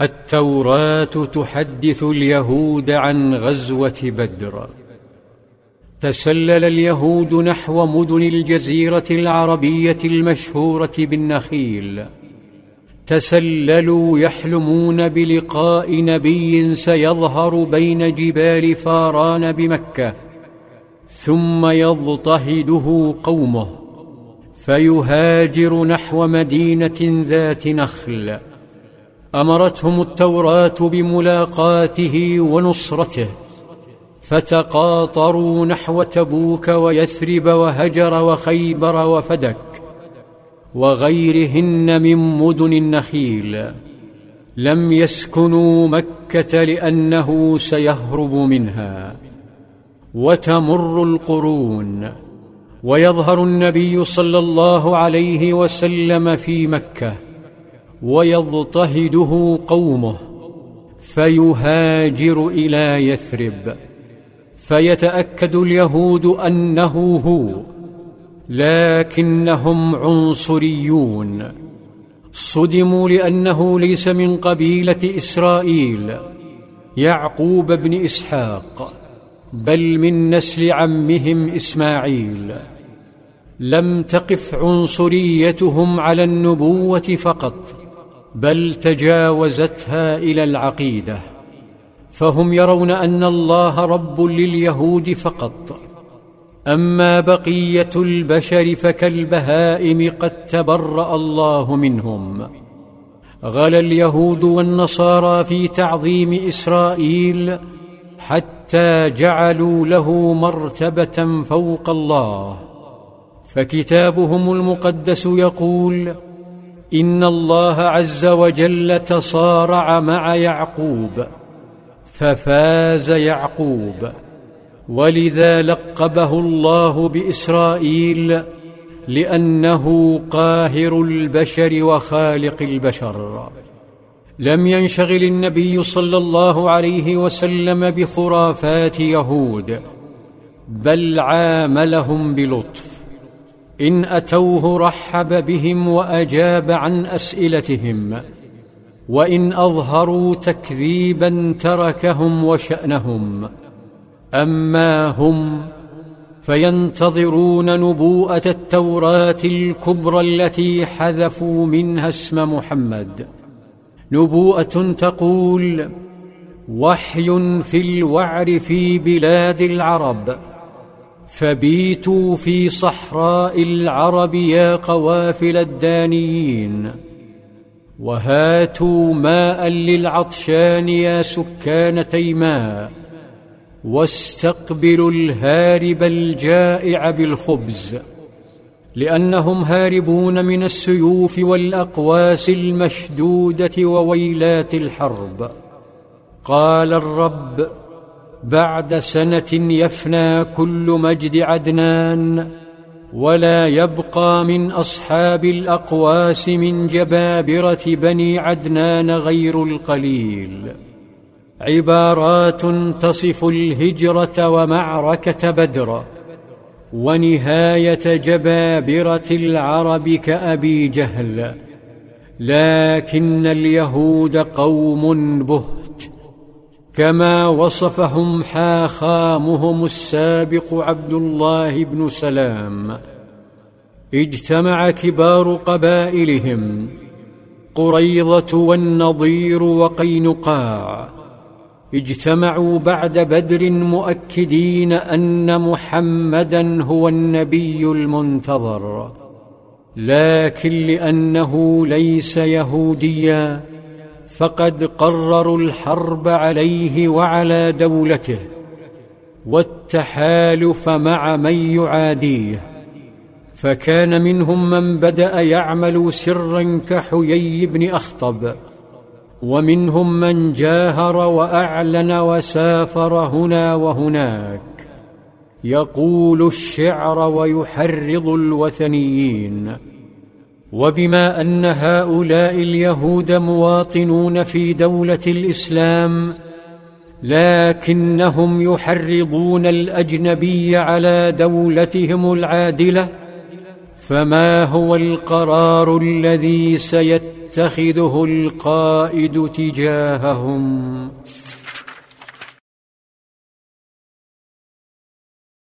التوراة تحدث اليهود عن غزوة بدر. تسلل اليهود نحو مدن الجزيرة العربية المشهورة بالنخيل. تسللوا يحلمون بلقاء نبي سيظهر بين جبال فاران بمكة ثم يضطهده قومه. فيهاجر نحو مدينة ذات نخل. أمرتهم التوراة بملاقاته ونصرته فتقاطروا نحو تبوك ويثرب وهجر وخيبر وفدك وغيرهن من مدن النخيل. لم يسكنوا مكة لأنه سيهرب منها. وتمر القرون ويظهر النبي صلى الله عليه وسلم في مكة. ويضطهده قومه فيهاجر إلى يثرب. فيتأكد اليهود أنه هو لكنهم عنصريون. صدموا لأنه ليس من قبيلة إسرائيل يعقوب بن إسحاق بل من نسل عمهم إسماعيل. لم تقف عنصريتهم على النبوة فقط بل تجاوزتها إلى العقيدة. فهم يرون أن الله رب لليهود فقط. أما بقية البشر فكالبهائم قد تبرأ الله منهم. غلا اليهود والنصارى في تعظيم إسرائيل حتى جعلوا له مرتبة فوق الله. فكتابهم المقدس يقول إن الله عز وجل تصارع مع يعقوب ففاز يعقوب ولذا لقبه الله بإسرائيل لأنه قاهر البشر وخالق البشر. لم ينشغل النبي صلى الله عليه وسلم بخرافات يهود بل عاملهم بلطف. إن أتوه رحب بهم وأجاب عن أسئلتهم وإن أظهروا تكذيبا تركهم وشأنهم أما هم فينتظرون نبوءة التوراة الكبرى التي حذفوا منها اسم محمد. نبوءة تقول وحي في الوعر في بلاد العرب فبيتوا في صحراء العرب يا قوافل الددانيين وهاتوا ماء للعطشان يا سكان تيماء واستقبلوا الهارب الجائع بالخبز لأنهم هاربون من السيوف والأقواس المشدودة وويلات الحرب. قال الرب بعد سنة يفنى كل مجد عدنان ولا يبقى من أصحاب الأقواس من جبابرة بني عدنان غير القليل. عبارات تصف الهجرة ومعركة بدر ونهاية جبابرة العرب كأبي جهل. لكن اليهود قوم بهت كما وصفهم حاخامهم السابق عبد الله بن سلام. اجتمع كبار قبائلهم قريضه والنضير وقينقاع. اجتمعوا بعد بدر مؤكدين أن محمدا هو النبي المنتظر لكن لأنه ليس يهوديا فقد قرروا الحرب عليه وعلى دولته والتحالف مع من يعاديه. فكان منهم من بدأ يعمل سرا كحيي بن أخطب ومنهم من جاهر وأعلن وسافر هنا وهناك. يقول الشعر ويحرض الوثنيين. وبما أن هؤلاء اليهود مواطنون في دولة الإسلام لكنهم يحرضون الأجنبي على دولتهم العادلة فما هو القرار الذي سيتخذه القائد تجاههم؟